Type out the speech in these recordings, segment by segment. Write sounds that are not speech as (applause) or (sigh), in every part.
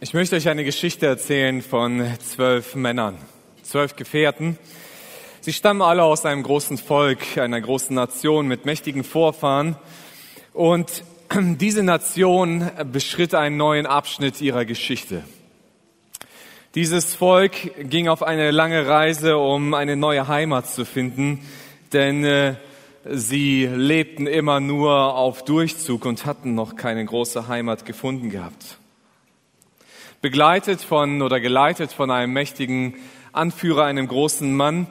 Ich möchte euch eine Geschichte erzählen von zwölf Männern, zwölf Gefährten. Sie stammen alle aus einem großen Volk, einer großen Nation mit mächtigen Vorfahren. Und (clears throat) diese Nation beschritt einen neuen Abschnitt ihrer Geschichte. Dieses Volk ging auf eine lange Reise, um eine neue Heimat zu finden, denn äh, sie lebten immer nur auf Durchzug und hatten noch keine große Heimat gefunden gehabt begleitet von oder geleitet von einem mächtigen Anführer, einem großen Mann,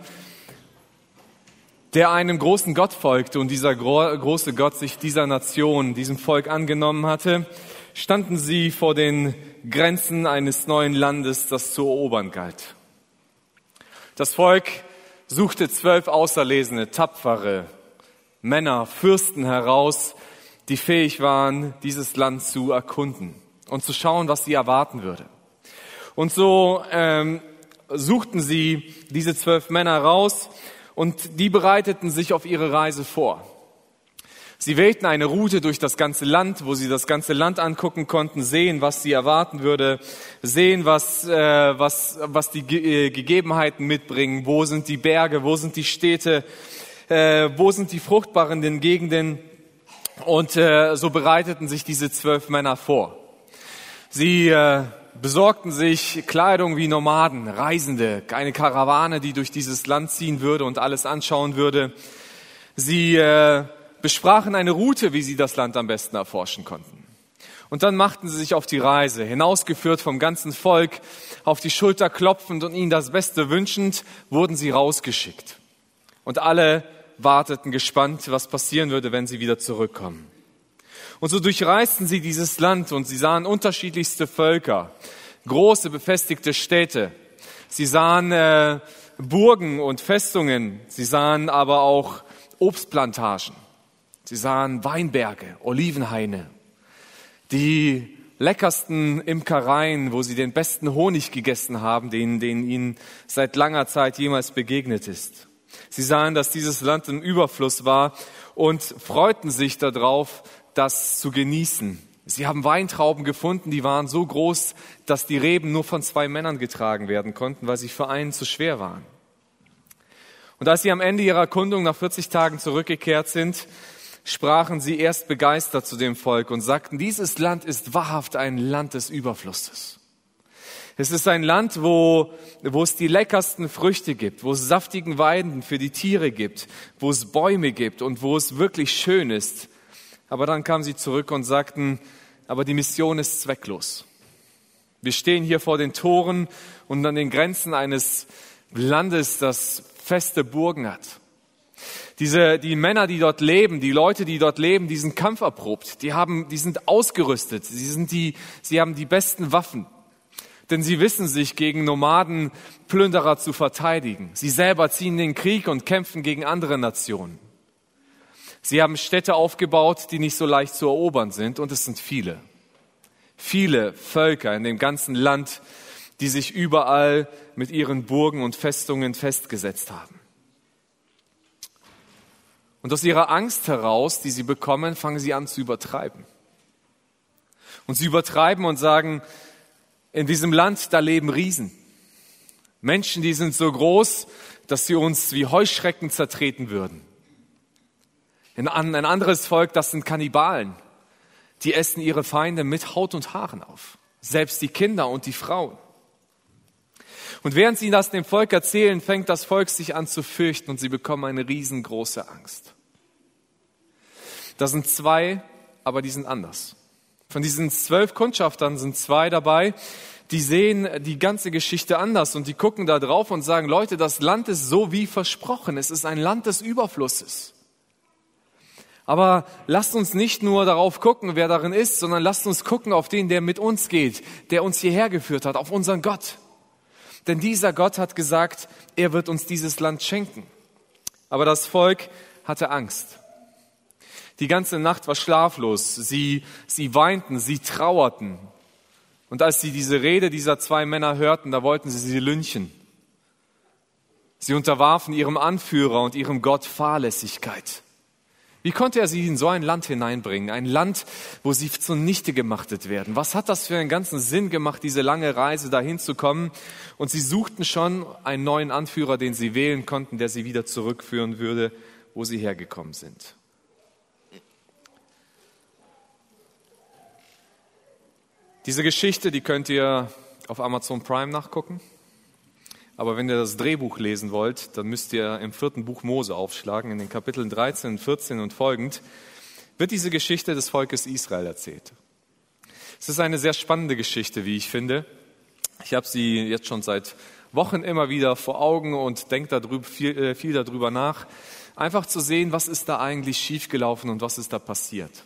der einem großen Gott folgte und dieser große Gott sich dieser Nation, diesem Volk angenommen hatte, standen sie vor den Grenzen eines neuen Landes, das zu erobern galt. Das Volk suchte zwölf auserlesene, tapfere Männer, Fürsten heraus, die fähig waren, dieses Land zu erkunden und zu schauen, was sie erwarten würde. Und so ähm, suchten sie diese zwölf Männer raus und die bereiteten sich auf ihre Reise vor. Sie wählten eine Route durch das ganze Land, wo sie das ganze Land angucken konnten, sehen, was sie erwarten würde, sehen, was, äh, was, was die Ge äh, Gegebenheiten mitbringen, wo sind die Berge, wo sind die Städte, äh, wo sind die fruchtbaren Gegenden. Und äh, so bereiteten sich diese zwölf Männer vor. Sie äh, besorgten sich Kleidung wie Nomaden, Reisende, eine Karawane, die durch dieses Land ziehen würde und alles anschauen würde. Sie äh, besprachen eine Route, wie sie das Land am besten erforschen konnten. Und dann machten sie sich auf die Reise, hinausgeführt vom ganzen Volk, auf die Schulter klopfend und ihnen das Beste wünschend, wurden sie rausgeschickt. Und alle warteten gespannt, was passieren würde, wenn sie wieder zurückkommen. Und so durchreisten sie dieses Land und sie sahen unterschiedlichste Völker, große befestigte Städte. Sie sahen äh, Burgen und Festungen. Sie sahen aber auch Obstplantagen. Sie sahen Weinberge, Olivenhaine, die leckersten Imkereien, wo sie den besten Honig gegessen haben, den, den ihnen seit langer Zeit jemals begegnet ist. Sie sahen, dass dieses Land im Überfluss war und freuten sich darauf, das zu genießen. Sie haben Weintrauben gefunden, die waren so groß, dass die Reben nur von zwei Männern getragen werden konnten, weil sie für einen zu schwer waren. Und als sie am Ende ihrer Erkundung nach 40 Tagen zurückgekehrt sind, sprachen sie erst begeistert zu dem Volk und sagten, dieses Land ist wahrhaft ein Land des Überflusses. Es ist ein Land, wo, wo es die leckersten Früchte gibt, wo es saftigen Weiden für die Tiere gibt, wo es Bäume gibt und wo es wirklich schön ist. Aber dann kamen sie zurück und sagten, aber die Mission ist zwecklos. Wir stehen hier vor den Toren und an den Grenzen eines Landes, das feste Burgen hat. Diese, die Männer, die dort leben, die Leute, die dort leben, die sind kampferprobt. Die haben, die sind ausgerüstet. Sie sind die, sie haben die besten Waffen. Denn sie wissen sich gegen Nomaden, Plünderer zu verteidigen. Sie selber ziehen den Krieg und kämpfen gegen andere Nationen. Sie haben Städte aufgebaut, die nicht so leicht zu erobern sind, und es sind viele. Viele Völker in dem ganzen Land, die sich überall mit ihren Burgen und Festungen festgesetzt haben. Und aus ihrer Angst heraus, die sie bekommen, fangen sie an zu übertreiben. Und sie übertreiben und sagen, in diesem Land, da leben Riesen. Menschen, die sind so groß, dass sie uns wie Heuschrecken zertreten würden. Ein anderes Volk, das sind Kannibalen. Die essen ihre Feinde mit Haut und Haaren auf. Selbst die Kinder und die Frauen. Und während sie das dem Volk erzählen, fängt das Volk sich an zu fürchten und sie bekommen eine riesengroße Angst. Da sind zwei, aber die sind anders. Von diesen zwölf Kundschaftern sind zwei dabei, die sehen die ganze Geschichte anders und die gucken da drauf und sagen, Leute, das Land ist so wie versprochen. Es ist ein Land des Überflusses. Aber lasst uns nicht nur darauf gucken, wer darin ist, sondern lasst uns gucken auf den, der mit uns geht, der uns hierher geführt hat, auf unseren Gott. Denn dieser Gott hat gesagt, er wird uns dieses Land schenken. Aber das Volk hatte Angst. Die ganze Nacht war schlaflos. Sie, sie weinten, sie trauerten. Und als sie diese Rede dieser zwei Männer hörten, da wollten sie sie lynchen. Sie unterwarfen ihrem Anführer und ihrem Gott Fahrlässigkeit. Wie konnte er sie in so ein Land hineinbringen? Ein Land, wo sie zunichte gemachtet werden. Was hat das für einen ganzen Sinn gemacht, diese lange Reise dahin zu kommen? Und sie suchten schon einen neuen Anführer, den sie wählen konnten, der sie wieder zurückführen würde, wo sie hergekommen sind. Diese Geschichte, die könnt ihr auf Amazon Prime nachgucken. Aber wenn ihr das Drehbuch lesen wollt, dann müsst ihr im vierten Buch Mose aufschlagen, in den Kapiteln 13, 14 und folgend, wird diese Geschichte des Volkes Israel erzählt. Es ist eine sehr spannende Geschichte, wie ich finde. Ich habe sie jetzt schon seit Wochen immer wieder vor Augen und denke viel, äh, viel darüber nach, einfach zu sehen, was ist da eigentlich schiefgelaufen und was ist da passiert.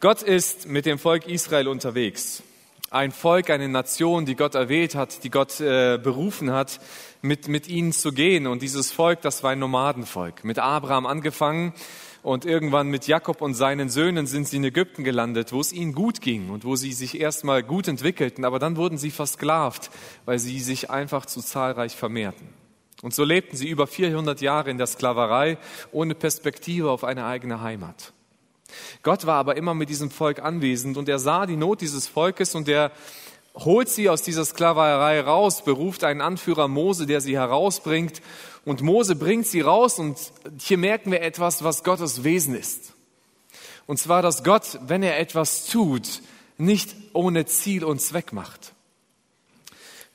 Gott ist mit dem Volk Israel unterwegs ein Volk, eine Nation, die Gott erwählt hat, die Gott äh, berufen hat, mit, mit ihnen zu gehen. Und dieses Volk, das war ein Nomadenvolk. Mit Abraham angefangen und irgendwann mit Jakob und seinen Söhnen sind sie in Ägypten gelandet, wo es ihnen gut ging und wo sie sich erstmal gut entwickelten. Aber dann wurden sie versklavt, weil sie sich einfach zu zahlreich vermehrten. Und so lebten sie über 400 Jahre in der Sklaverei ohne Perspektive auf eine eigene Heimat. Gott war aber immer mit diesem Volk anwesend und er sah die Not dieses Volkes und er holt sie aus dieser Sklaverei raus, beruft einen Anführer Mose, der sie herausbringt und Mose bringt sie raus und hier merken wir etwas, was Gottes Wesen ist. Und zwar, dass Gott, wenn er etwas tut, nicht ohne Ziel und Zweck macht.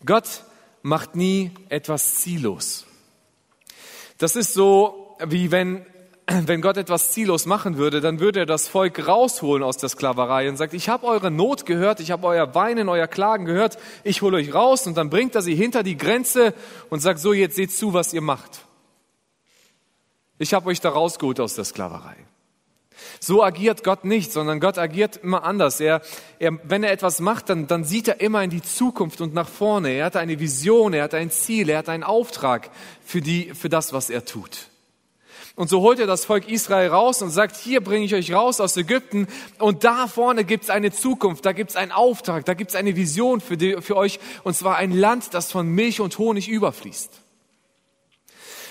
Gott macht nie etwas ziellos. Das ist so, wie wenn wenn Gott etwas ziellos machen würde, dann würde er das Volk rausholen aus der Sklaverei und sagt, ich habe eure Not gehört, ich habe euer Weinen, euer Klagen gehört, ich hole euch raus und dann bringt er sie hinter die Grenze und sagt, so jetzt seht zu, was ihr macht. Ich habe euch da rausgeholt aus der Sklaverei. So agiert Gott nicht, sondern Gott agiert immer anders. Er, er, wenn er etwas macht, dann, dann sieht er immer in die Zukunft und nach vorne. Er hat eine Vision, er hat ein Ziel, er hat einen Auftrag für, die, für das, was er tut. Und so holt er das Volk Israel raus und sagt, hier bringe ich euch raus aus Ägypten und da vorne gibt es eine Zukunft, da gibt es einen Auftrag, da gibt es eine Vision für, die, für euch und zwar ein Land, das von Milch und Honig überfließt.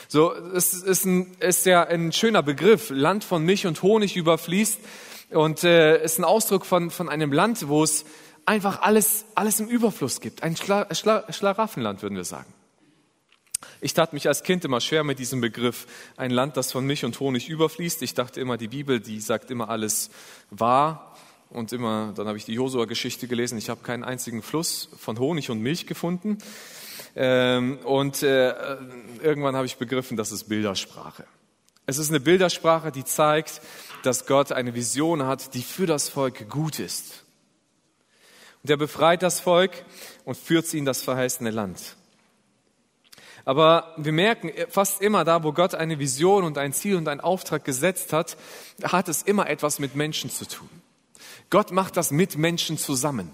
So, es ist, ein, ist ja ein schöner Begriff, Land von Milch und Honig überfließt und äh, ist ein Ausdruck von, von einem Land, wo es einfach alles, alles im Überfluss gibt. Ein Schla Schla Schlaraffenland, würden wir sagen. Ich tat mich als Kind immer schwer mit diesem Begriff, ein Land, das von Milch und Honig überfließt. Ich dachte immer, die Bibel, die sagt immer alles wahr. Und immer, dann habe ich die Josua-Geschichte gelesen. Ich habe keinen einzigen Fluss von Honig und Milch gefunden. Ähm, und äh, irgendwann habe ich begriffen, das ist Bildersprache. Es ist eine Bildersprache, die zeigt, dass Gott eine Vision hat, die für das Volk gut ist. Und er befreit das Volk und führt sie in das verheißene Land. Aber wir merken, fast immer da, wo Gott eine Vision und ein Ziel und einen Auftrag gesetzt hat, hat es immer etwas mit Menschen zu tun. Gott macht das mit Menschen zusammen.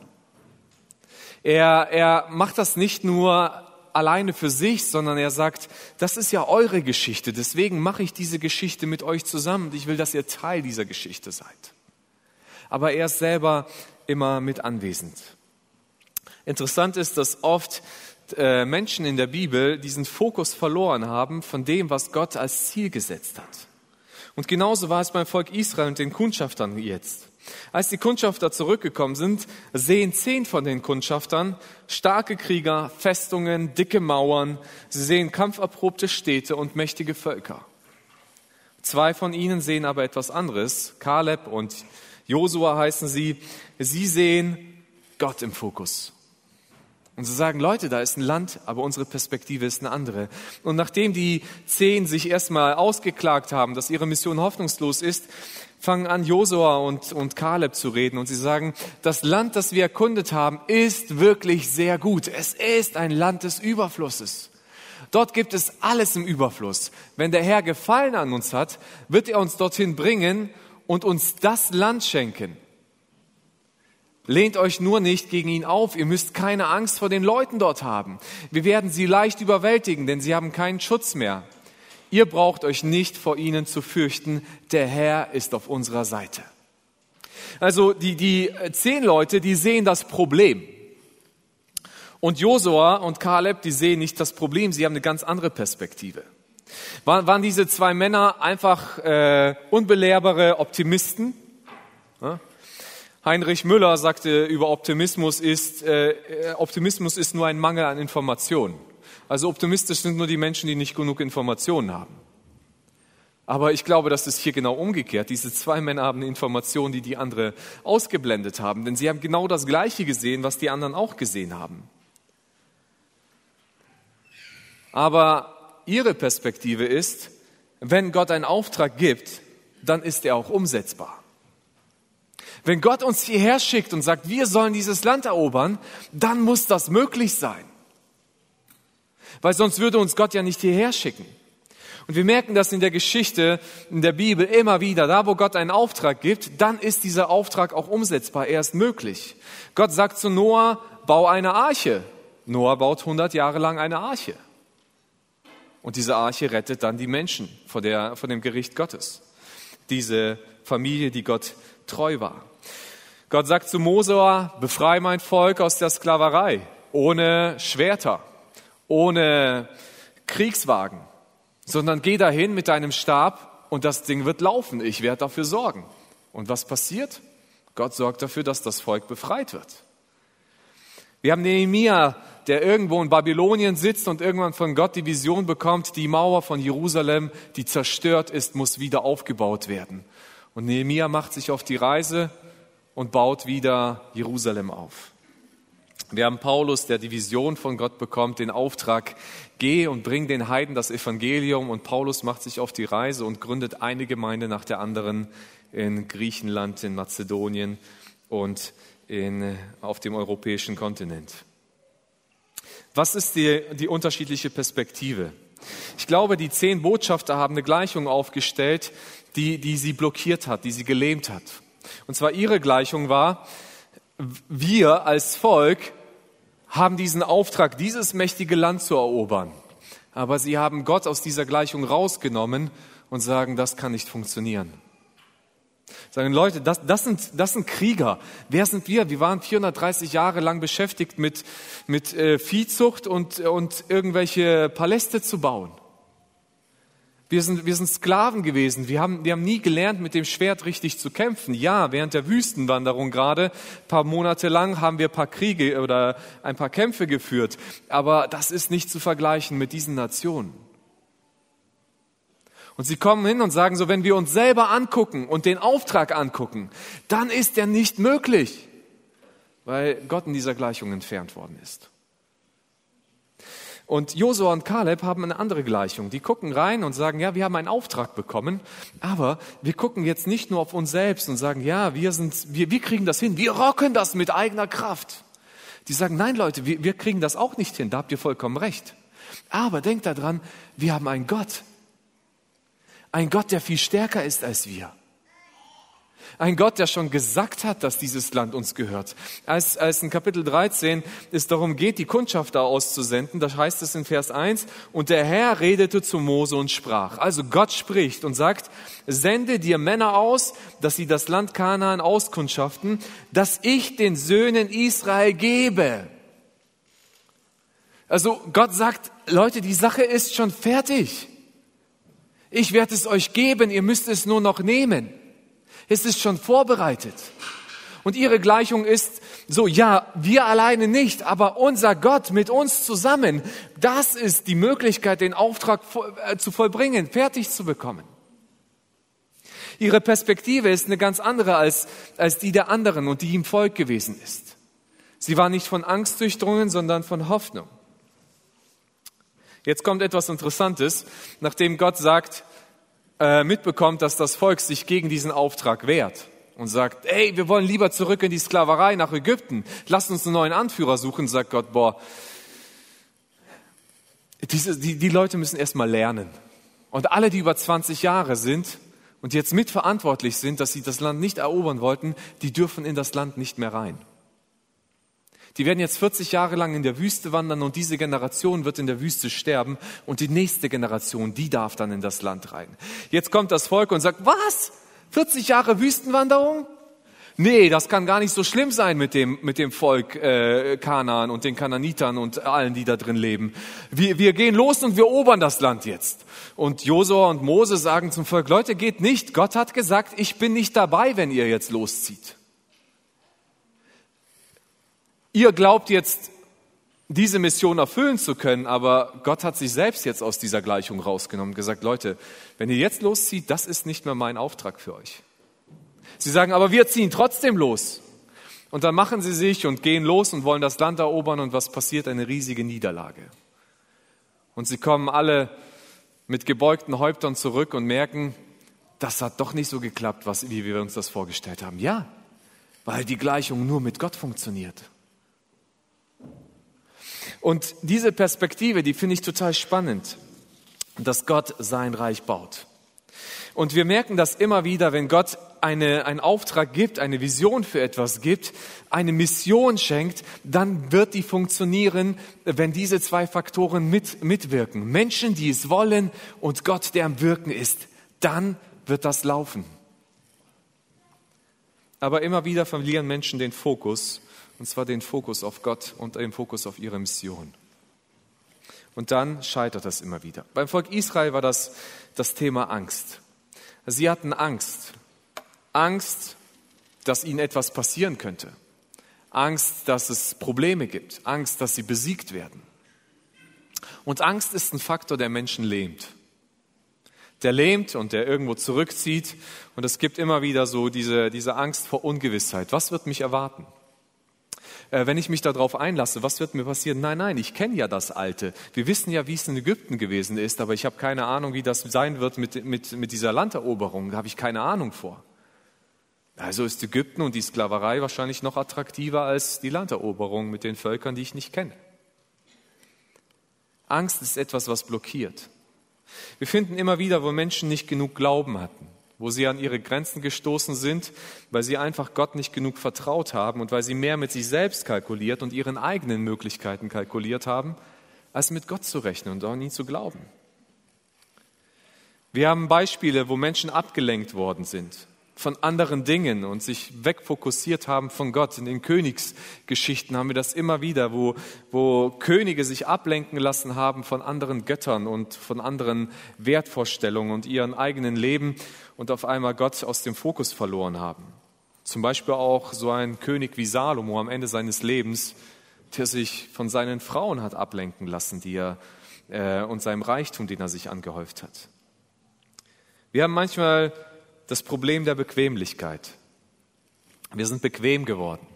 Er, er macht das nicht nur alleine für sich, sondern er sagt, das ist ja eure Geschichte, deswegen mache ich diese Geschichte mit euch zusammen und ich will, dass ihr Teil dieser Geschichte seid. Aber er ist selber immer mit anwesend. Interessant ist, dass oft äh, Menschen in der Bibel diesen Fokus verloren haben von dem, was Gott als Ziel gesetzt hat. Und genauso war es beim Volk Israel und den Kundschaftern jetzt. Als die Kundschafter zurückgekommen sind, sehen zehn von den Kundschaftern starke Krieger, Festungen, dicke Mauern. Sie sehen kampferprobte Städte und mächtige Völker. Zwei von ihnen sehen aber etwas anderes. Kaleb und Josua heißen sie. Sie sehen Gott im Fokus. Und sie sagen, Leute, da ist ein Land, aber unsere Perspektive ist eine andere. Und nachdem die zehn sich erstmal ausgeklagt haben, dass ihre Mission hoffnungslos ist, fangen an, Josua und, und Kaleb zu reden. Und sie sagen, das Land, das wir erkundet haben, ist wirklich sehr gut. Es ist ein Land des Überflusses. Dort gibt es alles im Überfluss. Wenn der Herr Gefallen an uns hat, wird er uns dorthin bringen und uns das Land schenken. Lehnt euch nur nicht gegen ihn auf. Ihr müsst keine Angst vor den Leuten dort haben. Wir werden sie leicht überwältigen, denn sie haben keinen Schutz mehr. Ihr braucht euch nicht vor ihnen zu fürchten. Der Herr ist auf unserer Seite. Also die, die zehn Leute, die sehen das Problem. Und Josua und Kaleb, die sehen nicht das Problem, sie haben eine ganz andere Perspektive. Waren, waren diese zwei Männer einfach äh, unbelehrbare Optimisten? Ja? Heinrich Müller sagte über Optimismus ist, äh, Optimismus ist nur ein Mangel an Informationen. Also optimistisch sind nur die Menschen, die nicht genug Informationen haben. Aber ich glaube, das ist hier genau umgekehrt. Diese zwei Männer haben eine Information, die die andere ausgeblendet haben, denn sie haben genau das Gleiche gesehen, was die anderen auch gesehen haben. Aber ihre Perspektive ist, wenn Gott einen Auftrag gibt, dann ist er auch umsetzbar. Wenn Gott uns hierher schickt und sagt, wir sollen dieses Land erobern, dann muss das möglich sein. Weil sonst würde uns Gott ja nicht hierher schicken. Und wir merken das in der Geschichte, in der Bibel immer wieder. Da, wo Gott einen Auftrag gibt, dann ist dieser Auftrag auch umsetzbar. Er ist möglich. Gott sagt zu Noah, bau eine Arche. Noah baut 100 Jahre lang eine Arche. Und diese Arche rettet dann die Menschen vor, der, vor dem Gericht Gottes. Diese Familie, die Gott treu war. Gott sagt zu Mose, befreie mein Volk aus der Sklaverei, ohne Schwerter, ohne Kriegswagen sondern geh dahin mit deinem Stab und das Ding wird laufen. Ich werde dafür sorgen. Und was passiert? Gott sorgt dafür, dass das Volk befreit wird. Wir haben Nehemia, der irgendwo in Babylonien sitzt und irgendwann von Gott die Vision bekommt, die Mauer von Jerusalem, die zerstört ist, muss wieder aufgebaut werden. Und Nehemia macht sich auf die Reise und baut wieder Jerusalem auf. Wir haben Paulus, der die Vision von Gott bekommt, den Auftrag, geh und bring den Heiden das Evangelium. Und Paulus macht sich auf die Reise und gründet eine Gemeinde nach der anderen in Griechenland, in Mazedonien und in, auf dem europäischen Kontinent. Was ist die, die unterschiedliche Perspektive? Ich glaube, die zehn Botschafter haben eine Gleichung aufgestellt, die, die sie blockiert hat, die sie gelähmt hat. Und zwar ihre Gleichung war, wir als Volk haben diesen Auftrag, dieses mächtige Land zu erobern. Aber sie haben Gott aus dieser Gleichung rausgenommen und sagen, das kann nicht funktionieren. Sagen Leute, das, das, sind, das sind Krieger. Wer sind wir? Wir waren 430 Jahre lang beschäftigt mit, mit äh, Viehzucht und, und irgendwelche Paläste zu bauen. Wir sind, wir sind Sklaven gewesen. Wir haben, wir haben nie gelernt, mit dem Schwert richtig zu kämpfen. Ja, während der Wüstenwanderung gerade, paar Monate lang, haben wir ein paar Kriege oder ein paar Kämpfe geführt. Aber das ist nicht zu vergleichen mit diesen Nationen. Und sie kommen hin und sagen so, wenn wir uns selber angucken und den Auftrag angucken, dann ist der nicht möglich, weil Gott in dieser Gleichung entfernt worden ist. Und Josua und Kaleb haben eine andere Gleichung. Die gucken rein und sagen, ja, wir haben einen Auftrag bekommen, aber wir gucken jetzt nicht nur auf uns selbst und sagen, ja, wir sind, wir, wir kriegen das hin, wir rocken das mit eigener Kraft. Die sagen, nein, Leute, wir, wir kriegen das auch nicht hin, da habt ihr vollkommen recht. Aber denkt daran, wir haben einen Gott. Ein Gott, der viel stärker ist als wir. Ein Gott, der schon gesagt hat, dass dieses Land uns gehört. Als, als in Kapitel 13 es darum geht, die Kundschafter auszusenden, da heißt es in Vers 1, und der Herr redete zu Mose und sprach. Also Gott spricht und sagt, sende dir Männer aus, dass sie das Land Kanaan auskundschaften, dass ich den Söhnen Israel gebe. Also Gott sagt, Leute, die Sache ist schon fertig. Ich werde es euch geben, ihr müsst es nur noch nehmen. Es ist schon vorbereitet. Und ihre Gleichung ist so, ja, wir alleine nicht, aber unser Gott mit uns zusammen, das ist die Möglichkeit, den Auftrag äh, zu vollbringen, fertig zu bekommen. Ihre Perspektive ist eine ganz andere als, als die der anderen und die im Volk gewesen ist. Sie war nicht von Angst durchdrungen, sondern von Hoffnung. Jetzt kommt etwas Interessantes, nachdem Gott sagt, äh, mitbekommt, dass das Volk sich gegen diesen Auftrag wehrt und sagt, ey, wir wollen lieber zurück in die Sklaverei nach Ägypten, lasst uns einen neuen Anführer suchen, sagt Gott, boah, diese, die, die Leute müssen erstmal lernen. Und alle, die über 20 Jahre sind und jetzt mitverantwortlich sind, dass sie das Land nicht erobern wollten, die dürfen in das Land nicht mehr rein. Die werden jetzt 40 Jahre lang in der Wüste wandern und diese Generation wird in der Wüste sterben und die nächste Generation, die darf dann in das Land rein. Jetzt kommt das Volk und sagt, was? 40 Jahre Wüstenwanderung? Nee, das kann gar nicht so schlimm sein mit dem, mit dem Volk äh, Kanaan und den Kananitern und allen, die da drin leben. Wir, wir gehen los und wir erobern das Land jetzt. Und Josua und Mose sagen zum Volk, Leute, geht nicht. Gott hat gesagt, ich bin nicht dabei, wenn ihr jetzt loszieht. Ihr glaubt jetzt, diese Mission erfüllen zu können, aber Gott hat sich selbst jetzt aus dieser Gleichung rausgenommen und gesagt, Leute, wenn ihr jetzt loszieht, das ist nicht mehr mein Auftrag für euch. Sie sagen, aber wir ziehen trotzdem los. Und dann machen sie sich und gehen los und wollen das Land erobern und was passiert? Eine riesige Niederlage. Und sie kommen alle mit gebeugten Häuptern zurück und merken, das hat doch nicht so geklappt, wie wir uns das vorgestellt haben. Ja, weil die Gleichung nur mit Gott funktioniert. Und diese Perspektive, die finde ich total spannend, dass Gott sein Reich baut. Und wir merken das immer wieder, wenn Gott eine, einen Auftrag gibt, eine Vision für etwas gibt, eine Mission schenkt, dann wird die funktionieren, wenn diese zwei Faktoren mit, mitwirken. Menschen, die es wollen und Gott, der am Wirken ist, dann wird das laufen. Aber immer wieder verlieren Menschen den Fokus, und zwar den Fokus auf Gott und den Fokus auf ihre Mission. Und dann scheitert das immer wieder. Beim Volk Israel war das das Thema Angst. Sie hatten Angst. Angst, dass ihnen etwas passieren könnte. Angst, dass es Probleme gibt. Angst, dass sie besiegt werden. Und Angst ist ein Faktor, der Menschen lähmt. Der lähmt und der irgendwo zurückzieht. Und es gibt immer wieder so diese, diese Angst vor Ungewissheit. Was wird mich erwarten? Äh, wenn ich mich darauf einlasse, was wird mir passieren? Nein, nein, ich kenne ja das Alte. Wir wissen ja, wie es in Ägypten gewesen ist, aber ich habe keine Ahnung, wie das sein wird mit, mit, mit dieser Landeroberung. Da habe ich keine Ahnung vor. Also ist Ägypten und die Sklaverei wahrscheinlich noch attraktiver als die Landeroberung mit den Völkern, die ich nicht kenne. Angst ist etwas, was blockiert. Wir finden immer wieder, wo Menschen nicht genug Glauben hatten, wo sie an ihre Grenzen gestoßen sind, weil sie einfach Gott nicht genug vertraut haben und weil sie mehr mit sich selbst kalkuliert und ihren eigenen Möglichkeiten kalkuliert haben, als mit Gott zu rechnen und an ihn zu glauben. Wir haben Beispiele, wo Menschen abgelenkt worden sind, von anderen Dingen und sich wegfokussiert haben von Gott. In den Königsgeschichten haben wir das immer wieder, wo, wo Könige sich ablenken lassen haben von anderen Göttern und von anderen Wertvorstellungen und ihren eigenen Leben und auf einmal Gott aus dem Fokus verloren haben. Zum Beispiel auch so ein König wie Salomo am Ende seines Lebens, der sich von seinen Frauen hat ablenken lassen, die er äh, und seinem Reichtum, den er sich angehäuft hat. Wir haben manchmal das Problem der Bequemlichkeit. Wir sind bequem geworden.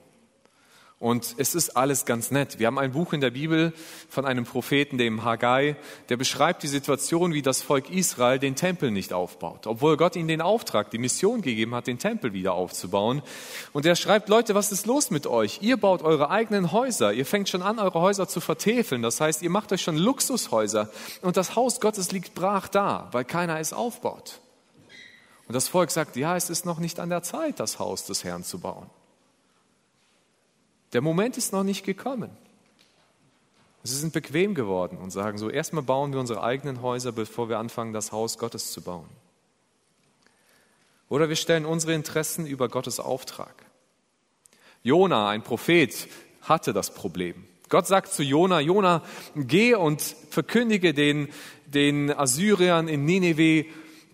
Und es ist alles ganz nett. Wir haben ein Buch in der Bibel von einem Propheten, dem Haggai, der beschreibt die Situation, wie das Volk Israel den Tempel nicht aufbaut, obwohl Gott ihnen den Auftrag, die Mission gegeben hat, den Tempel wieder aufzubauen. Und er schreibt, Leute, was ist los mit euch? Ihr baut eure eigenen Häuser. Ihr fängt schon an, eure Häuser zu vertäfeln. Das heißt, ihr macht euch schon Luxushäuser. Und das Haus Gottes liegt brach da, weil keiner es aufbaut. Und das Volk sagt, ja, es ist noch nicht an der Zeit, das Haus des Herrn zu bauen. Der Moment ist noch nicht gekommen. Sie sind bequem geworden und sagen so, erstmal bauen wir unsere eigenen Häuser, bevor wir anfangen, das Haus Gottes zu bauen. Oder wir stellen unsere Interessen über Gottes Auftrag. Jona, ein Prophet, hatte das Problem. Gott sagt zu Jona, Jona, geh und verkündige den, den Assyriern in Nineveh,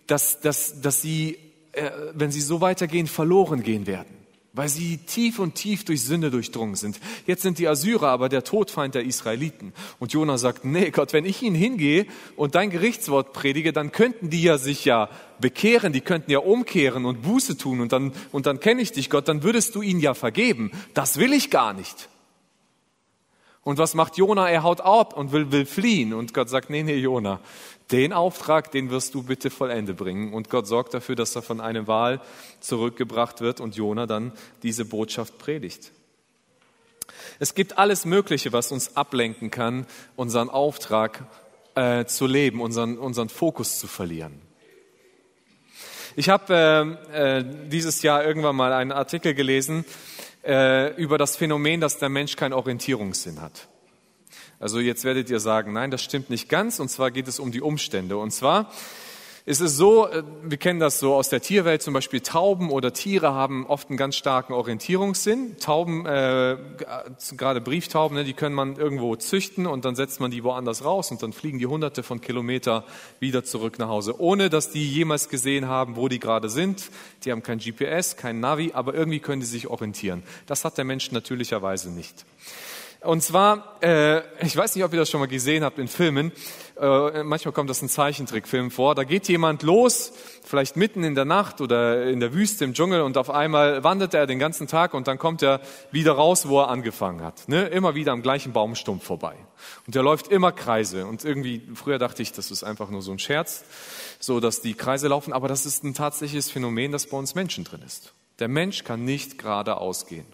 dass, dass, dass sie, äh, wenn sie so weitergehen, verloren gehen werden, weil sie tief und tief durch Sünde durchdrungen sind. Jetzt sind die Assyrer aber der Todfeind der Israeliten. Und Jonah sagt, nee Gott, wenn ich ihnen hingehe und dein Gerichtswort predige, dann könnten die ja sich ja bekehren, die könnten ja umkehren und Buße tun und dann, und dann kenne ich dich Gott, dann würdest du ihnen ja vergeben. Das will ich gar nicht. Und was macht Jona? Er haut ab und will, will fliehen. Und Gott sagt, nee, nee, Jona, den Auftrag, den wirst du bitte vollende bringen. Und Gott sorgt dafür, dass er von einem Wahl zurückgebracht wird und Jona dann diese Botschaft predigt. Es gibt alles Mögliche, was uns ablenken kann, unseren Auftrag äh, zu leben, unseren, unseren Fokus zu verlieren. Ich habe äh, äh, dieses Jahr irgendwann mal einen Artikel gelesen, äh, über das Phänomen, dass der Mensch keinen Orientierungssinn hat. Also jetzt werdet ihr sagen, nein, das stimmt nicht ganz. Und zwar geht es um die Umstände. Und zwar Es ist so, äh, wir kennen das so aus der Tierwelt, zum Beispiel Tauben oder Tiere haben oft einen ganz starken Orientierungssinn. Tauben, äh, gerade Brieftauben, ne, die können man irgendwo züchten und dann setzt man die woanders raus und dann fliegen die hunderte von Kilometer wieder zurück nach Hause, ohne dass die jemals gesehen haben, wo die gerade sind. Die haben kein GPS, kein Navi, aber irgendwie können die sich orientieren. Das hat der Mensch natürlicherweise nicht. Und zwar, äh, ich weiß nicht, ob ihr das schon mal gesehen habt in Filmen, äh, manchmal kommt das in Zeichentrickfilmen vor, da geht jemand los, vielleicht mitten in der Nacht oder in der Wüste im Dschungel und auf einmal wandert er den ganzen Tag und dann kommt er wieder raus, wo er angefangen hat. Ne? Immer wieder am gleichen Baumstumpf vorbei. Und er läuft immer Kreise und irgendwie, früher dachte ich, das ist einfach nur so ein Scherz, so dass die Kreise laufen, aber das ist ein tatsächliches Phänomen, das bei uns Menschen drin ist. Der Mensch kann nicht geradeaus gehen.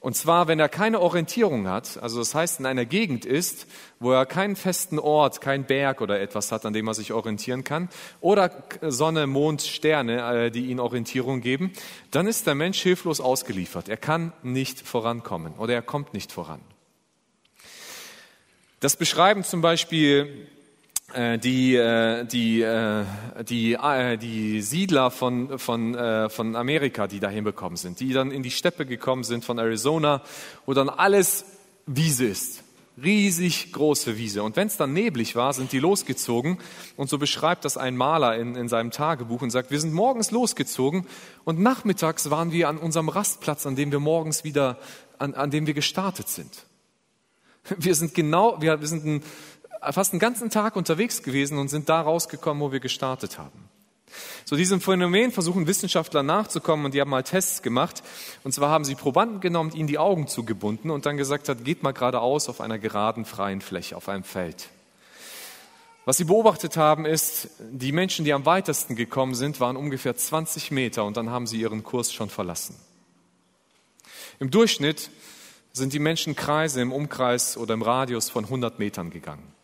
Und zwar, wenn er keine Orientierung hat, also das heißt in einer Gegend ist, wo er keinen festen Ort, keinen Berg oder etwas hat, an dem er sich orientieren kann, oder Sonne, Mond, Sterne, äh, die ihn Orientierung geben, dann ist der Mensch hilflos ausgeliefert. Er kann nicht vorankommen oder er kommt nicht voran. Das beschreiben zum Beispiel die, äh, die, äh, die, die Siedler von, von, von Amerika, die dahin gekommen sind, die dann in die Steppe gekommen sind von Arizona, wo dann alles Wiese ist. Riesig große Wiese. Und wenn es dann neblig war, sind die losgezogen. Und so beschreibt das ein Maler in, in seinem Tagebuch und sagt, wir sind morgens losgezogen und nachmittags waren wir an unserem Rastplatz, an dem wir morgens wieder, an, an dem wir gestartet sind. Wir sind genau, wir, wir sind ein, fast einen ganzen Tag unterwegs gewesen und sind da rausgekommen, wo wir gestartet haben. So diesem Phänomen versuchen Wissenschaftler nachzukommen und die haben mal Tests gemacht. Und zwar haben sie Probanden genommen, ihnen die Augen zugebunden und dann gesagt hat, geht mal geradeaus auf einer geraden freien Fläche, auf einem Feld. Was sie beobachtet haben, ist, die Menschen, die am weitesten gekommen sind, waren ungefähr 20 Meter und dann haben sie ihren Kurs schon verlassen. Im Durchschnitt sind die Menschen Kreise im Umkreis oder im Radius von 100 Metern gegangen.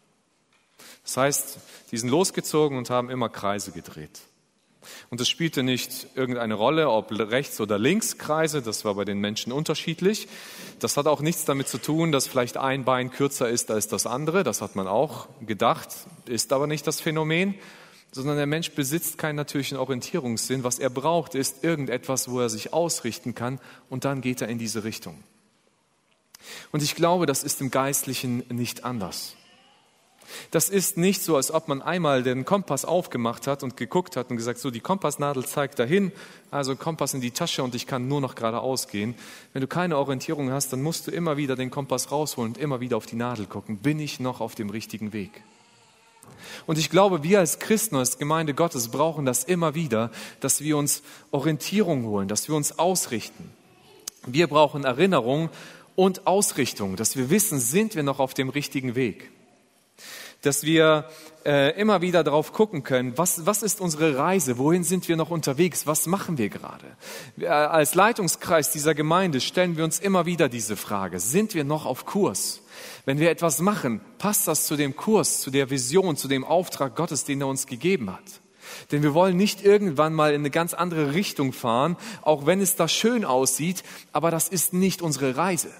Das heißt, die sind losgezogen und haben immer Kreise gedreht. Und es spielte nicht irgendeine Rolle, ob rechts oder links Kreise, das war bei den Menschen unterschiedlich. Das hat auch nichts damit zu tun, dass vielleicht ein Bein kürzer ist als das andere, das hat man auch gedacht, ist aber nicht das Phänomen, sondern der Mensch besitzt keinen natürlichen Orientierungssinn. Was er braucht, ist irgendetwas, wo er sich ausrichten kann und dann geht er in diese Richtung. Und ich glaube, das ist im Geistlichen nicht anders. Das ist nicht so, als ob man einmal den Kompass aufgemacht hat und geguckt hat und gesagt, so die Kompassnadel zeigt dahin, also Kompass in die Tasche und ich kann nur noch geradeaus gehen. Wenn du keine Orientierung hast, dann musst du immer wieder den Kompass rausholen und immer wieder auf die Nadel gucken. Bin ich noch auf dem richtigen Weg? Und ich glaube, wir als Christen, als Gemeinde Gottes brauchen das immer wieder, dass wir uns Orientierung holen, dass wir uns ausrichten. Wir brauchen Erinnerung und Ausrichtung, dass wir wissen, sind wir noch auf dem richtigen Weg dass wir äh, immer wieder darauf gucken können, was, was ist unsere Reise, wohin sind wir noch unterwegs, was machen wir gerade. Äh, als Leitungskreis dieser Gemeinde stellen wir uns immer wieder diese Frage, sind wir noch auf Kurs? Wenn wir etwas machen, passt das zu dem Kurs, zu der Vision, zu dem Auftrag Gottes, den er uns gegeben hat? Denn wir wollen nicht irgendwann mal in eine ganz andere Richtung fahren, auch wenn es da schön aussieht, aber das ist nicht unsere Reise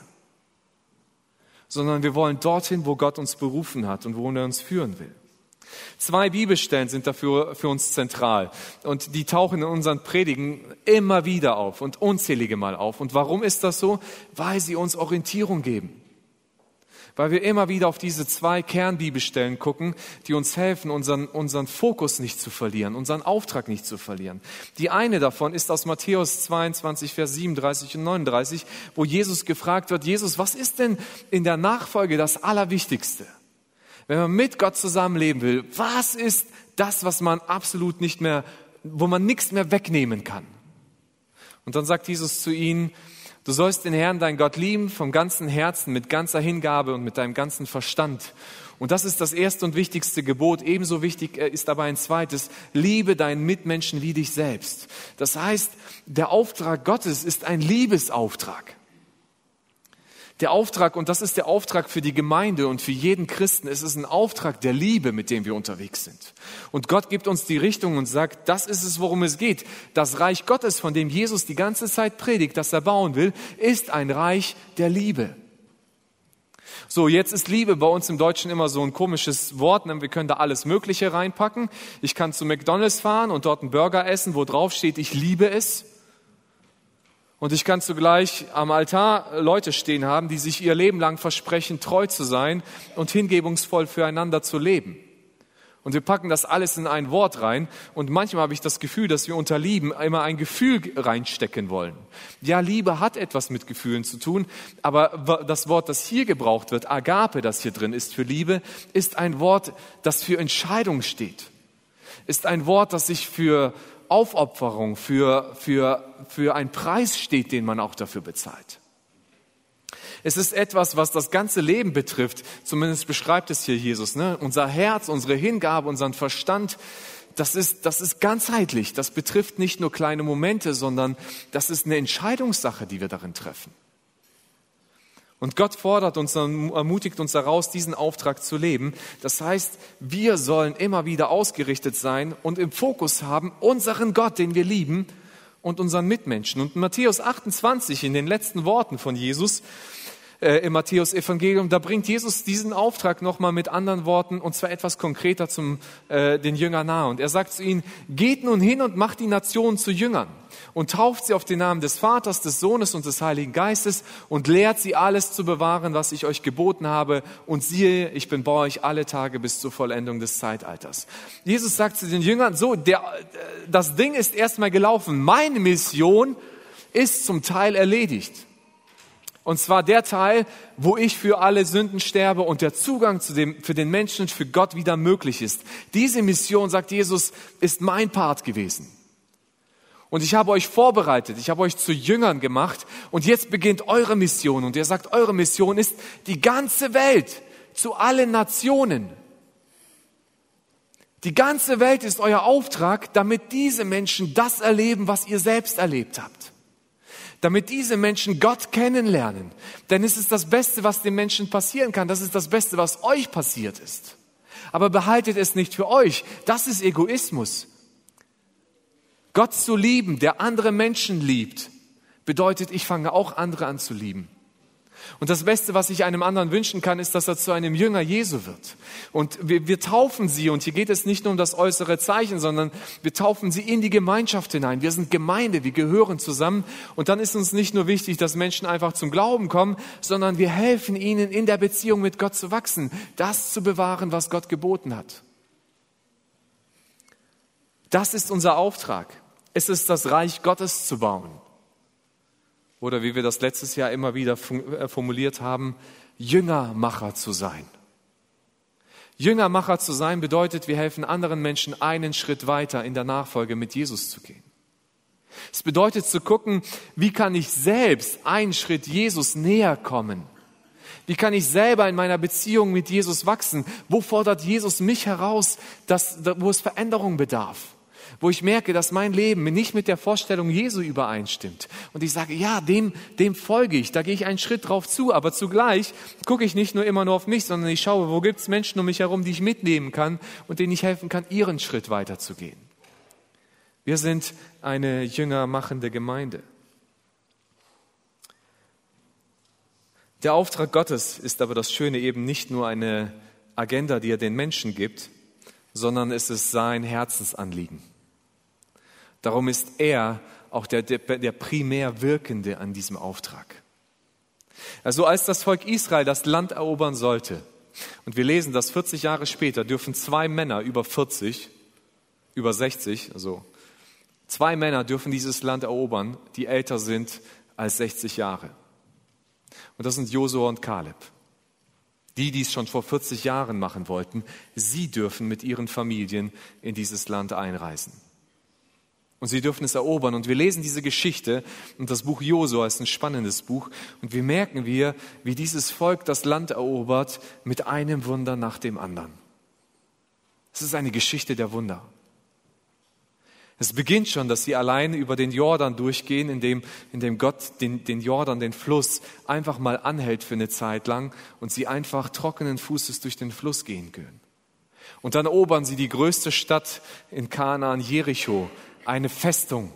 sondern wir wollen dorthin, wo Gott uns berufen hat und wohin er uns führen will. Zwei Bibelstellen sind dafür für uns zentral und die tauchen in unseren Predigen immer wieder auf und unzählige Mal auf. Und warum ist das so? Weil sie uns Orientierung geben weil wir immer wieder auf diese zwei Kernbibelstellen gucken, die uns helfen, unseren, unseren Fokus nicht zu verlieren, unseren Auftrag nicht zu verlieren. Die eine davon ist aus Matthäus 22, Vers 37 und 39, wo Jesus gefragt wird, Jesus, was ist denn in der Nachfolge das Allerwichtigste? Wenn man mit Gott zusammenleben will, was ist das, was man absolut nicht mehr, wo man nichts mehr wegnehmen kann? Und dann sagt Jesus zu ihnen, Du sollst den Herrn, dein Gott, lieben vom ganzen Herzen, mit ganzer Hingabe und mit deinem ganzen Verstand. Und das ist das erste und wichtigste Gebot. Ebenso wichtig äh, ist aber ein zweites. Liebe deinen Mitmenschen wie dich selbst. Das heißt, der Auftrag Gottes ist ein Liebesauftrag. Der Auftrag, und das ist der Auftrag für die Gemeinde und für jeden Christen, es ist ein Auftrag der Liebe, mit dem wir unterwegs sind. Und Gott gibt uns die Richtung und sagt, das ist es, worum es geht. Das Reich Gottes, von dem Jesus die ganze Zeit predigt, das er bauen will, ist ein Reich der Liebe. So, jetzt ist Liebe bei uns im Deutschen immer so ein komisches Wort. Ne? Wir können da alles Mögliche reinpacken. Ich kann zu McDonalds fahren und dort einen Burger essen, wo drauf steht, ich liebe es. Und ich kann zugleich am Altar Leute stehen haben, die sich ihr Leben lang versprechen, treu zu sein und hingebungsvoll füreinander zu leben. Und wir packen das alles in ein Wort rein. Und manchmal habe ich das Gefühl, dass wir unter Lieben immer ein Gefühl reinstecken wollen. Ja, Liebe hat etwas mit Gefühlen zu tun, aber das Wort, das hier gebraucht wird, Agape, das hier drin ist für Liebe, ist ein Wort, das für Entscheidung steht. Ist ein Wort, das sich für Aufopferung, für, für, für einen Preis steht, den man auch dafür bezahlt. Es ist etwas, was das ganze Leben betrifft. Zumindest beschreibt es hier Jesus. Ne? Unser Herz, unsere Hingabe, unseren Verstand, das ist, das ist ganzheitlich. Das betrifft nicht nur kleine Momente, sondern das ist eine Entscheidungssache, die wir darin treffen. Und Gott fordert uns, ermutigt uns daraus, diesen Auftrag zu leben. Das heißt, wir sollen immer wieder ausgerichtet sein und im Fokus haben unseren Gott, den wir lieben und unseren Mitmenschen. Und Matthäus 28, in den letzten Worten von Jesus, äh, im Matthäus-Evangelium, da bringt Jesus diesen Auftrag nochmal mit anderen Worten und zwar etwas konkreter zum äh, den Jüngern nahe. Und er sagt zu ihnen, geht nun hin und macht die Nationen zu Jüngern und tauft sie auf den Namen des Vaters, des Sohnes und des Heiligen Geistes und lehrt sie alles zu bewahren, was ich euch geboten habe. Und siehe, ich bin bei euch alle Tage bis zur Vollendung des Zeitalters. Jesus sagt zu den Jüngern, so, der, das Ding ist erstmal gelaufen. Meine Mission ist zum Teil erledigt. Und zwar der Teil, wo ich für alle Sünden sterbe und der Zugang zu dem, für den Menschen und für Gott wieder möglich ist. Diese Mission, sagt Jesus, ist mein Part gewesen. Und ich habe euch vorbereitet, ich habe euch zu Jüngern gemacht und jetzt beginnt eure Mission. Und er sagt, eure Mission ist die ganze Welt, zu allen Nationen. Die ganze Welt ist euer Auftrag, damit diese Menschen das erleben, was ihr selbst erlebt habt damit diese Menschen Gott kennenlernen. Denn es ist das Beste, was den Menschen passieren kann. Das ist das Beste, was euch passiert ist. Aber behaltet es nicht für euch. Das ist Egoismus. Gott zu lieben, der andere Menschen liebt, bedeutet, ich fange auch andere an zu lieben. Und das Beste, was ich einem anderen wünschen kann, ist, dass er zu einem Jünger Jesu wird. Und wir, wir taufen sie, und hier geht es nicht nur um das äußere Zeichen, sondern wir taufen sie in die Gemeinschaft hinein. Wir sind Gemeinde, wir gehören zusammen. Und dann ist uns nicht nur wichtig, dass Menschen einfach zum Glauben kommen, sondern wir helfen ihnen, in der Beziehung mit Gott zu wachsen, das zu bewahren, was Gott geboten hat. Das ist unser Auftrag. Es ist das Reich Gottes zu bauen. Oder wie wir das letztes Jahr immer wieder äh, formuliert haben, Jüngermacher zu sein. Jüngermacher zu sein bedeutet, wir helfen anderen Menschen einen Schritt weiter in der Nachfolge mit Jesus zu gehen. Es bedeutet zu gucken, wie kann ich selbst einen Schritt Jesus näher kommen? Wie kann ich selber in meiner Beziehung mit Jesus wachsen? Wo fordert Jesus mich heraus, dass, wo es Veränderung bedarf? Wo ich merke, dass mein Leben nicht mit der Vorstellung Jesu übereinstimmt. Und ich sage, ja, dem, dem folge ich, da gehe ich einen Schritt drauf zu, aber zugleich gucke ich nicht nur immer nur auf mich, sondern ich schaue, wo gibt es Menschen um mich herum, die ich mitnehmen kann und denen ich helfen kann, ihren Schritt weiterzugehen. Wir sind eine jüngermachende Gemeinde. Der Auftrag Gottes ist aber das Schöne eben nicht nur eine Agenda, die er den Menschen gibt, sondern es ist sein Herzensanliegen. Darum ist er auch der, der, der primär Wirkende an diesem Auftrag. Also als das Volk Israel das Land erobern sollte, und wir lesen, dass 40 Jahre später dürfen zwei Männer über 40, über 60, also zwei Männer dürfen dieses Land erobern, die älter sind als 60 Jahre. Und das sind Josua und Kaleb. Die, die es schon vor 40 Jahren machen wollten, sie dürfen mit ihren Familien in dieses Land einreisen. Und sie dürfen es erobern. Und wir lesen diese Geschichte und das Buch Josua ist ein spannendes Buch. Und wir merken wir, wie dieses Volk das Land erobert mit einem Wunder nach dem anderen. Es ist eine Geschichte der Wunder. Es beginnt schon, dass sie alleine über den Jordan durchgehen, indem, indem Gott den, den Jordan, den Fluss, einfach mal anhält für eine Zeit lang und sie einfach trockenen Fußes durch den Fluss gehen können. Und dann erobern sie die größte Stadt in Kanaan, Jericho, eine Festung,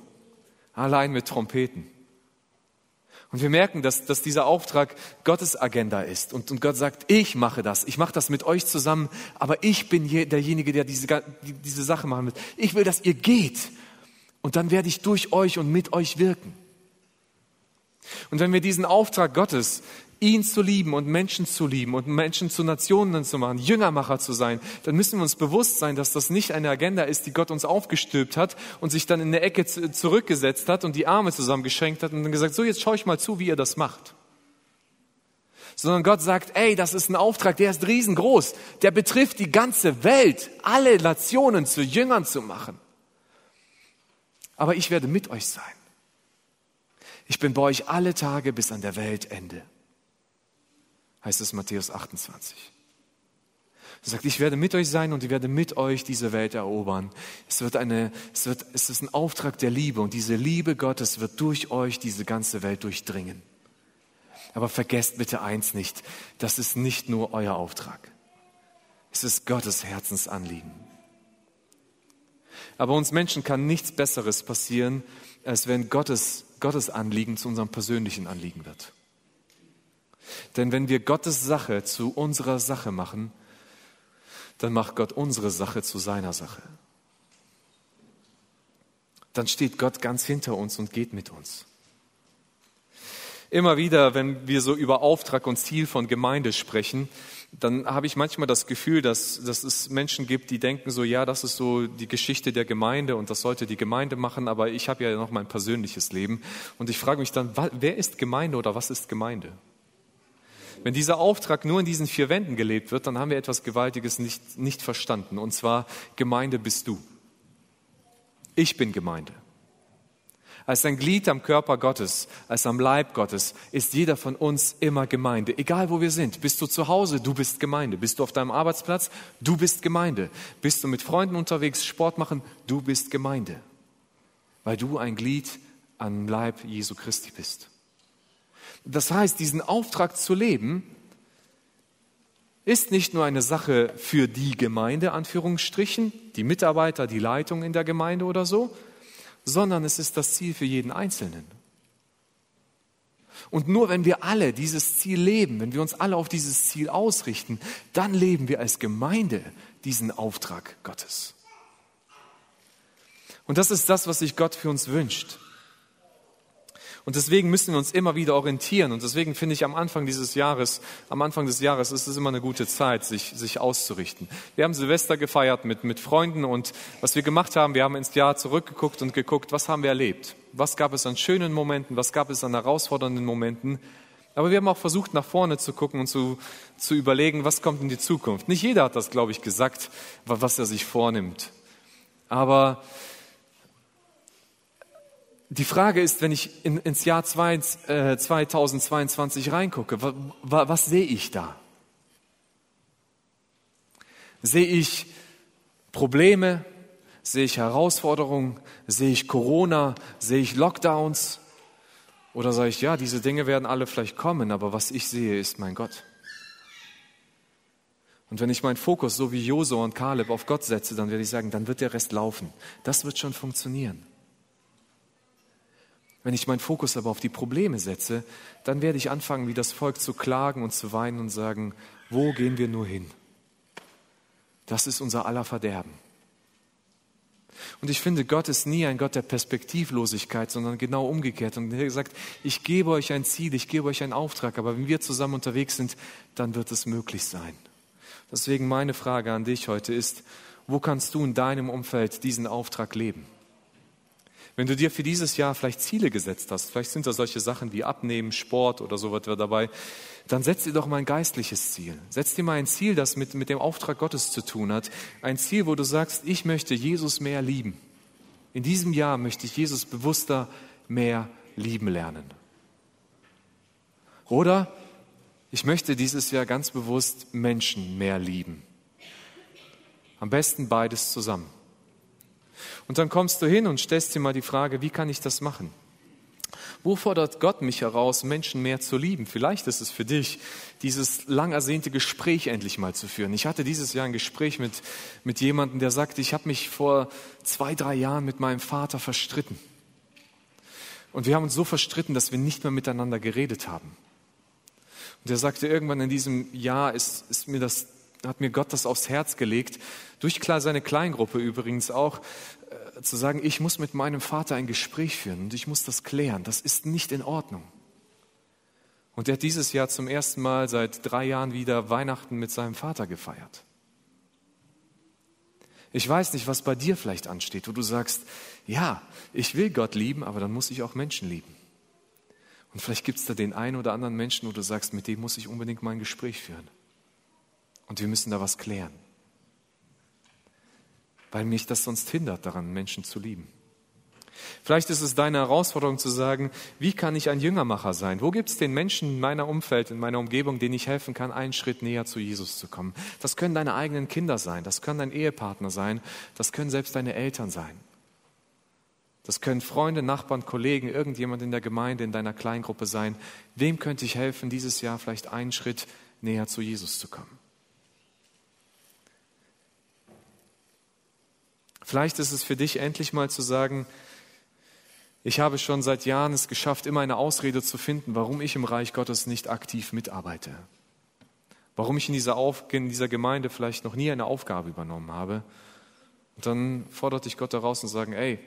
allein mit Trompeten. Und wir merken, dass, dass dieser Auftrag Gottes Agenda ist. Und, und Gott sagt, ich mache das. Ich mache das mit euch zusammen. Aber ich bin je, derjenige, der diese, die, diese Sache machen wird. Ich will, dass ihr geht. Und dann werde ich durch euch und mit euch wirken. Und wenn wir diesen Auftrag Gottes ihn zu lieben und Menschen zu lieben und Menschen zu Nationen zu machen, Jüngermacher zu sein, dann müssen wir uns bewusst sein, dass das nicht eine Agenda ist, die Gott uns aufgestülpt hat und sich dann in der Ecke zurückgesetzt hat und die Arme zusammengeschränkt hat und dann gesagt, so jetzt schaue ich mal zu, wie ihr das macht. Sondern Gott sagt, ey, das ist ein Auftrag, der ist riesengroß, der betrifft die ganze Welt, alle Nationen zu Jüngern zu machen. Aber ich werde mit euch sein. Ich bin bei euch alle Tage bis an der Weltende heißt es Matthäus 28. Er sagt, ich werde mit euch sein und ich werde mit euch diese Welt erobern. Es wird eine, es wird, es ist ein Auftrag der Liebe und diese Liebe Gottes wird durch euch diese ganze Welt durchdringen. Aber vergesst bitte eins nicht, das ist nicht nur euer Auftrag. Es ist Gottes Herzensanliegen. Aber uns Menschen kann nichts Besseres passieren, als wenn Gottes, Gottes Anliegen zu unserem persönlichen Anliegen wird. Denn wenn wir Gottes Sache zu unserer Sache machen, dann macht Gott unsere Sache zu seiner Sache. Dann steht Gott ganz hinter uns und geht mit uns. Immer wieder, wenn wir so über Auftrag und Ziel von Gemeinde sprechen, dann habe ich manchmal das Gefühl, dass, dass es Menschen gibt, die denken so, ja, das ist so die Geschichte der Gemeinde und das sollte die Gemeinde machen, aber ich habe ja noch mein persönliches Leben. Und ich frage mich dann, wer ist Gemeinde oder was ist Gemeinde? Wenn dieser Auftrag nur in diesen vier Wänden gelebt wird, dann haben wir etwas Gewaltiges nicht, nicht verstanden. Und zwar, Gemeinde bist du. Ich bin Gemeinde. Als ein Glied am Körper Gottes, als am Leib Gottes, ist jeder von uns immer Gemeinde. Egal wo wir sind. Bist du zu Hause, du bist Gemeinde. Bist du auf deinem Arbeitsplatz, du bist Gemeinde. Bist du mit Freunden unterwegs, Sport machen, du bist Gemeinde. Weil du ein Glied am Leib Jesu Christi bist. Das heißt, diesen Auftrag zu leben, ist nicht nur eine Sache für die Gemeinde, Anführungsstrichen, die Mitarbeiter, die Leitung in der Gemeinde oder so, sondern es ist das Ziel für jeden Einzelnen. Und nur wenn wir alle dieses Ziel leben, wenn wir uns alle auf dieses Ziel ausrichten, dann leben wir als Gemeinde diesen Auftrag Gottes. Und das ist das, was sich Gott für uns wünscht. Und deswegen müssen wir uns immer wieder orientieren. Und deswegen finde ich am Anfang dieses Jahres, am Anfang des Jahres ist es immer eine gute Zeit, sich, sich auszurichten. Wir haben Silvester gefeiert mit, mit Freunden und was wir gemacht haben, wir haben ins Jahr zurückgeguckt und geguckt, was haben wir erlebt? Was gab es an schönen Momenten? Was gab es an herausfordernden Momenten? Aber wir haben auch versucht, nach vorne zu gucken und zu, zu überlegen, was kommt in die Zukunft. Nicht jeder hat das, glaube ich, gesagt, was er sich vornimmt. Aber die Frage ist, wenn ich in, ins Jahr zwei, äh, 2022 reingucke, wa, wa, was sehe ich da? Sehe ich Probleme? Sehe ich Herausforderungen? Sehe ich Corona? Sehe ich Lockdowns? Oder sage ich, ja, diese Dinge werden alle vielleicht kommen, aber was ich sehe, ist mein Gott. Und wenn ich meinen Fokus so wie Josua und Kaleb auf Gott setze, dann werde ich sagen, dann wird der Rest laufen. Das wird schon funktionieren. Wenn ich meinen Fokus aber auf die Probleme setze, dann werde ich anfangen, wie das Volk zu klagen und zu weinen und sagen, wo gehen wir nur hin? Das ist unser aller Verderben. Und ich finde, Gott ist nie ein Gott der Perspektivlosigkeit, sondern genau umgekehrt. Und er sagt, ich gebe euch ein Ziel, ich gebe euch einen Auftrag, aber wenn wir zusammen unterwegs sind, dann wird es möglich sein. Deswegen meine Frage an dich heute ist, wo kannst du in deinem Umfeld diesen Auftrag leben? Wenn du dir für dieses Jahr vielleicht Ziele gesetzt hast, vielleicht sind da solche Sachen wie Abnehmen, Sport oder so was dabei, dann setz dir doch mal ein geistliches Ziel. Setz dir mal ein Ziel, das mit, mit dem Auftrag Gottes zu tun hat. Ein Ziel, wo du sagst, ich möchte Jesus mehr lieben. In diesem Jahr möchte ich Jesus bewusster mehr lieben lernen. Oder ich möchte dieses Jahr ganz bewusst Menschen mehr lieben. Am besten beides zusammen. Und dann kommst du hin und stellst dir mal die Frage, wie kann ich das machen? Wo fordert Gott mich heraus, Menschen mehr zu lieben? Vielleicht ist es für dich, dieses lang ersehnte Gespräch endlich mal zu führen. Ich hatte dieses Jahr ein Gespräch mit, mit jemandem, der sagte, ich habe mich vor zwei, drei Jahren mit meinem Vater verstritten. Und wir haben uns so verstritten, dass wir nicht mehr miteinander geredet haben. Und er sagte, irgendwann in diesem Jahr ist, ist mir das, hat mir Gott das aufs Herz gelegt, durch klar seine Kleingruppe übrigens auch, äh, zu sagen, ich muss mit meinem Vater ein Gespräch führen und ich muss das klären. Das ist nicht in Ordnung. Und er hat dieses Jahr zum ersten Mal seit drei Jahren wieder Weihnachten mit seinem Vater gefeiert. Ich weiß nicht, was bei dir vielleicht ansteht, wo du sagst, ja, ich will Gott lieben, aber dann muss ich auch Menschen lieben. Und vielleicht gibt es da den einen oder anderen Menschen, wo du sagst, mit dem muss ich unbedingt mal ein Gespräch führen. Und wir müssen da was klären. Weil mich das sonst hindert daran, Menschen zu lieben. Vielleicht ist es deine Herausforderung zu sagen, wie kann ich ein Jüngermacher sein? Wo gibt es den Menschen in meiner Umfeld, in meiner Umgebung, denen ich helfen kann, einen Schritt näher zu Jesus zu kommen? Das können deine eigenen Kinder sein, das können dein Ehepartner sein, das können selbst deine Eltern sein. Das können Freunde, Nachbarn, Kollegen, irgendjemand in der Gemeinde, in deiner Kleingruppe sein. Wem könnte ich helfen, dieses Jahr vielleicht einen Schritt näher zu Jesus zu kommen? Vielleicht ist es für dich endlich mal zu sagen, ich habe schon seit Jahren es geschafft, immer eine Ausrede zu finden, warum ich im Reich Gottes nicht aktiv mitarbeite. Warum ich in dieser, Auf in dieser Gemeinde vielleicht noch nie eine Aufgabe übernommen habe. Und dann fordert dich Gott daraus und sagen, ey,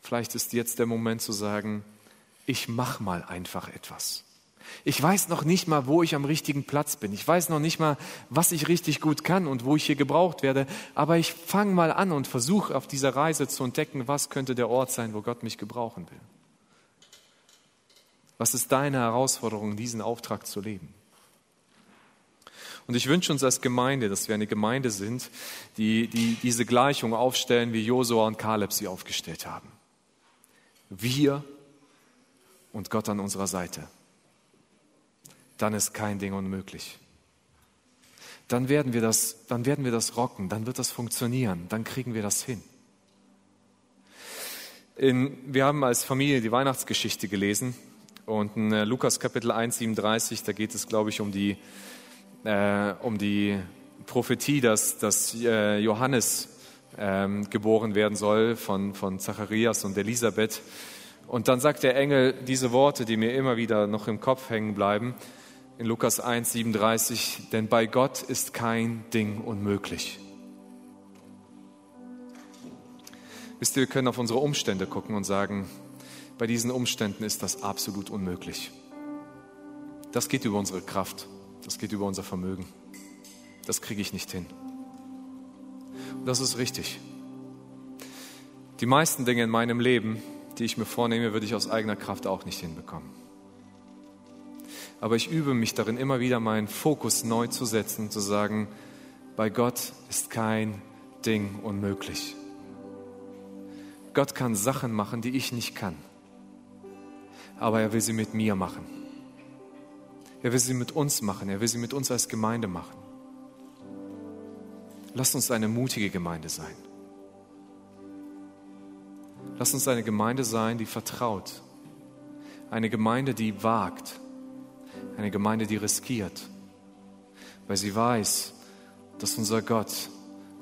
vielleicht ist jetzt der Moment zu sagen, ich mach mal einfach etwas. Ich weiß noch nicht mal, wo ich am richtigen Platz bin. Ich weiß noch nicht mal, was ich richtig gut kann und wo ich hier gebraucht werde. Aber ich fange mal an und versuche auf dieser Reise zu entdecken, was könnte der Ort sein, wo Gott mich gebrauchen will. Was ist deine Herausforderung, diesen Auftrag zu leben? Und ich wünsche uns als Gemeinde, dass wir eine Gemeinde sind, die, die diese Gleichung aufstellen, wie Josua und Kaleb sie aufgestellt haben. Wir und Gott an unserer Seite dann ist kein Ding unmöglich. Dann werden wir das, dann werden wir das rocken, dann wird das funktionieren, dann kriegen wir das hin. In, wir haben als Familie die Weihnachtsgeschichte gelesen und in äh, Lukas Kapitel 1, 37, da geht es, glaube ich, um die, äh, um die Prophetie, dass, dass äh, Johannes ähm, geboren werden soll von, von Zacharias und Elisabeth. Und dann sagt der Engel diese Worte, die mir immer wieder noch im Kopf hängen bleiben in Lukas 1, 37, denn bei Gott ist kein Ding unmöglich. Wisst ihr, wir können auf unsere Umstände gucken und sagen, bei diesen Umständen ist das absolut unmöglich. Das geht über unsere Kraft, das geht über unser Vermögen. Das kriege ich nicht hin. Und das ist richtig. Die meisten Dinge in meinem Leben, die ich mir vornehme, würde ich aus eigener Kraft auch nicht hinbekommen aber ich übe mich darin, immer wieder meinen Fokus neu zu setzen, zu sagen, bei Gott ist kein Ding unmöglich. Gott kann Sachen machen, die ich nicht kann, aber er will sie mit mir machen. Er will sie mit uns machen, er will sie mit uns als Gemeinde machen. Lasst uns eine mutige Gemeinde sein. Lasst uns eine Gemeinde sein, die vertraut. Eine Gemeinde, die wagt eine Gemeinde, die riskiert, weil sie weiß, dass unser Gott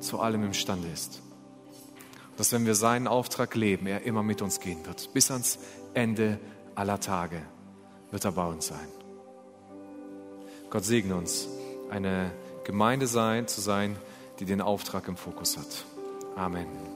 zu allem imstande ist. Dass wenn wir seinen Auftrag leben, er immer mit uns gehen wird. Bis ans Ende aller Tage wird er bei uns sein. Gott segne uns, eine Gemeinde sein, zu sein, die den Auftrag im Fokus hat. Amen.